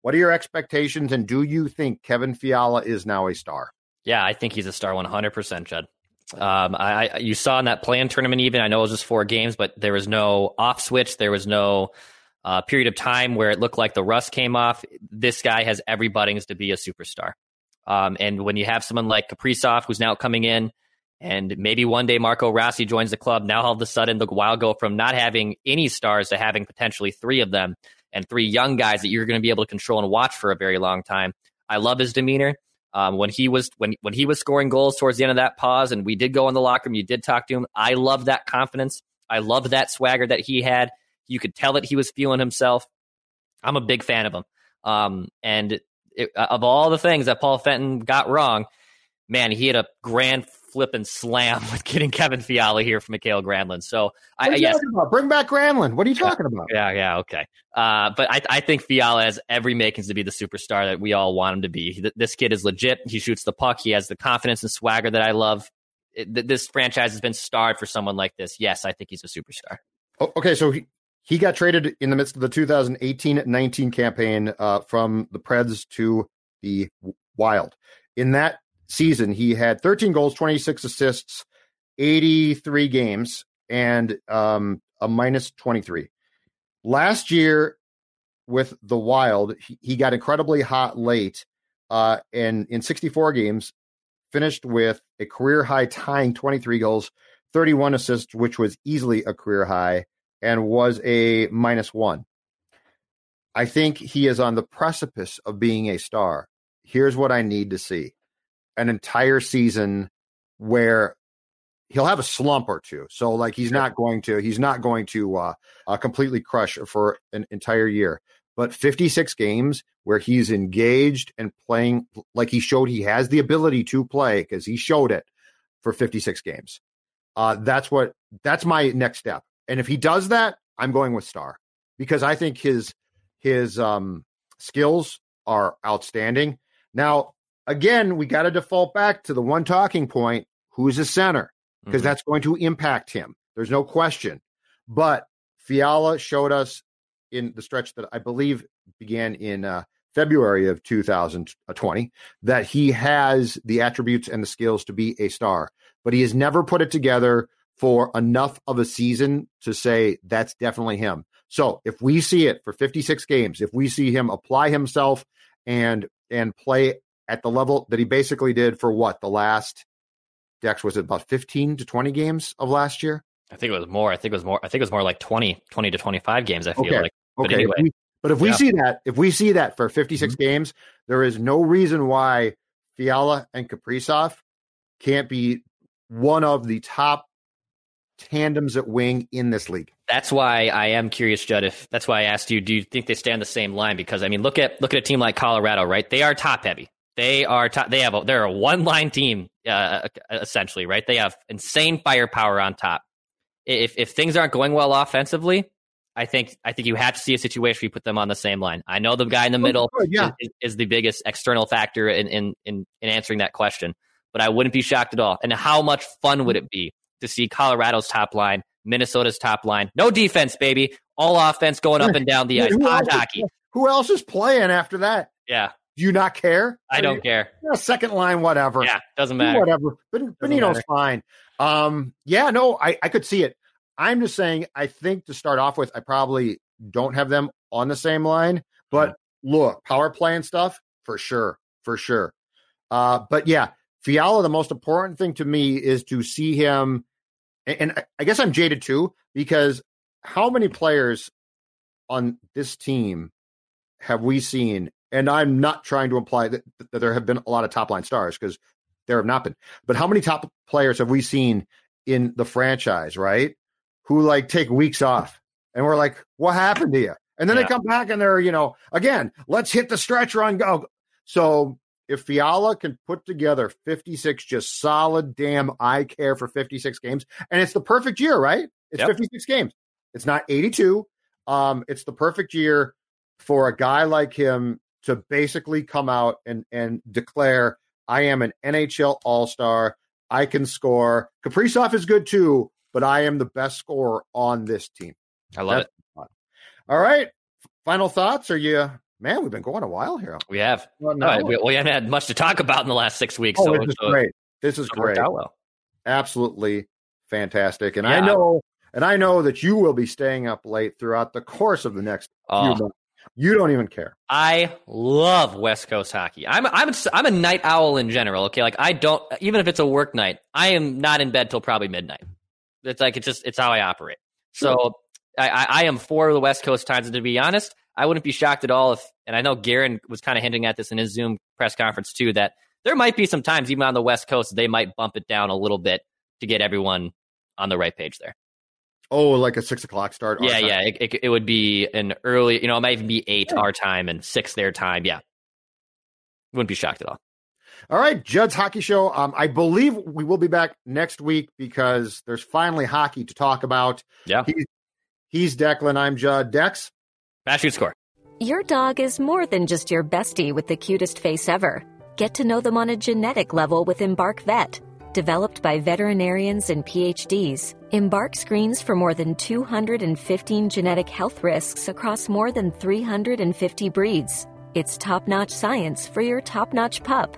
What are your expectations, and do you think Kevin Fiala is now a star? Yeah, I think he's a star 100%, Judd. Um, I, I, you saw in that play-in tournament, even I know it was just four games, but there was no off switch. There was no uh, period of time where it looked like the rust came off. This guy has every buttings to be a superstar. Um, and when you have someone like Kaprizov, who's now coming in, and maybe one day Marco Rossi joins the club, now all of a sudden the Wild go from not having any stars to having potentially three of them and three young guys that you're going to be able to control and watch for a very long time. I love his demeanor. Um, when he was when when he was scoring goals towards the end of that pause, and we did go in the locker room, you did talk to him. I love that confidence. I love that swagger that he had. You could tell that he was feeling himself. I'm a big fan of him. Um, and it, of all the things that Paul Fenton got wrong, man, he had a grand flipping slam with getting Kevin Fiala here for Mikael Granlund. So I yes, bring back Granlund. What are you talking about? Yeah, yeah, okay. Uh, but I, I think Fiala has every makings to be the superstar that we all want him to be. This kid is legit. He shoots the puck. He has the confidence and swagger that I love. It, this franchise has been starved for someone like this. Yes, I think he's a superstar. okay, so he, he got traded in the midst of the 2018-19 campaign uh, from the Preds to the Wild. In that season, he had 13 goals, 26 assists, 83 games, and um, a minus 23. Last year with the Wild, he, he got incredibly hot late, uh, and in 64 games, finished with a career high tying 23 goals, 31 assists, which was easily a career high, and was a minus one. I think he is on the precipice of being a star. Here's what I need to see an entire season where he'll have a slump or two. So like he's not going to he's not going to uh, uh, completely crush for an entire year. But 56 games where he's engaged and playing like he showed he has the ability to play because he showed it for 56 games. Uh, that's what that's my next step. And if he does that, I'm going with Star because I think his his um, skills are outstanding. Now, again, we got to default back to the one talking point: who's a center? Because mm-hmm. that's going to impact him. There's no question. But Fiala showed us in the stretch that I believe began in uh, February of 2020 that he has the attributes and the skills to be a star, but he has never put it together for enough of a season to say that's definitely him. So if we see it for 56 games, if we see him apply himself and and play at the level that he basically did for what the last Dex was it about 15 to 20 games of last year? I think it was more. I think it was more. I think it was more like 20, 20 to 25 games. I feel okay. like. But okay. Anyway. If we, but if we yeah. see that, if we see that for 56 mm-hmm. games, there is no reason why Fiala and Kaprizov can't be one of the top tandems at wing in this league. That's why I am curious, Judd. If that's why I asked you, do you think they stand the same line? Because I mean, look at look at a team like Colorado, right? They are top heavy. They are top. They have a, they're a one line team uh, essentially, right? They have insane firepower on top. If if things aren't going well offensively, I think I think you have to see a situation where you put them on the same line. I know the guy in the oh, middle yeah. is, is, the biggest external factor in, in in in answering that question, but I wouldn't be shocked at all. And how much fun would it be to see Colorado's top line, Minnesota's top line. No defense, baby. All offense going up and down the ice. Pod hockey. Who else is playing after that? Yeah. Do you not care? I don't care. second line, whatever. Yeah, doesn't matter. Whatever. But matter. fine. Um, yeah, no, I, I could see it. I'm just saying, I think to start off with, I probably don't have them on the same line. But mm-hmm. look, power play and stuff, for sure. For sure. Uh, but yeah, Fiala, the most important thing to me is to see him and I guess I'm jaded too because how many players on this team have we seen? And I'm not trying to imply that, that there have been a lot of top line stars because there have not been. But how many top players have we seen in the franchise, right? Who like take weeks off and we're like, what happened to you? And then yeah. they come back and they're, you know, again, let's hit the stretch run, go. So if Fiala can put together 56 just solid damn I care for 56 games, and it's the perfect year, right? It's yep. 56 games. It's not 82. Um, it's the perfect year for a guy like him to basically come out and and declare, I am an NHL All Star. I can score. Kaprizov is good too, but I am the best scorer on this team. I love That's it. Fun. All right. Final thoughts? Are you Man, we've been going a while here. We have. Well, no. we, we, haven't had much to talk about in the last six weeks. Oh, so, this is so great. This is great. Well. Absolutely fantastic. And yeah. I know, and I know that you will be staying up late throughout the course of the next few months. You don't even care. I love West Coast hockey. I'm I'm a, I'm a night owl in general. Okay, like I don't even if it's a work night, I am not in bed till probably midnight. It's like it's just it's how I operate. Sure. So I, I am for the West Coast times. And to be honest, I wouldn't be shocked at all if, and I know Guerin was kind of hinting at this in his Zoom press conference too, that there might be some times, even on the West Coast, they might bump it down a little bit to get everyone on the right page there. Oh, like a six o'clock start. Yeah, yeah. It, it, it, would be an early, you know, it might even be eight our time and six their time. Yeah. Wouldn't be shocked at all. All right, Judd's Hockey Show. Um, I believe we will be back next week because there's finally hockey to talk about. Yeah. He's, he's Declan. I'm Judd. Dex. Shoot score. Your dog is more than just your bestie with the cutest face ever. Get to know them on a genetic level with Embark Vet. Developed by veterinarians and PhDs, Embark screens for more than 215 genetic health risks across more than 350 breeds. It's top notch science for your top notch pup.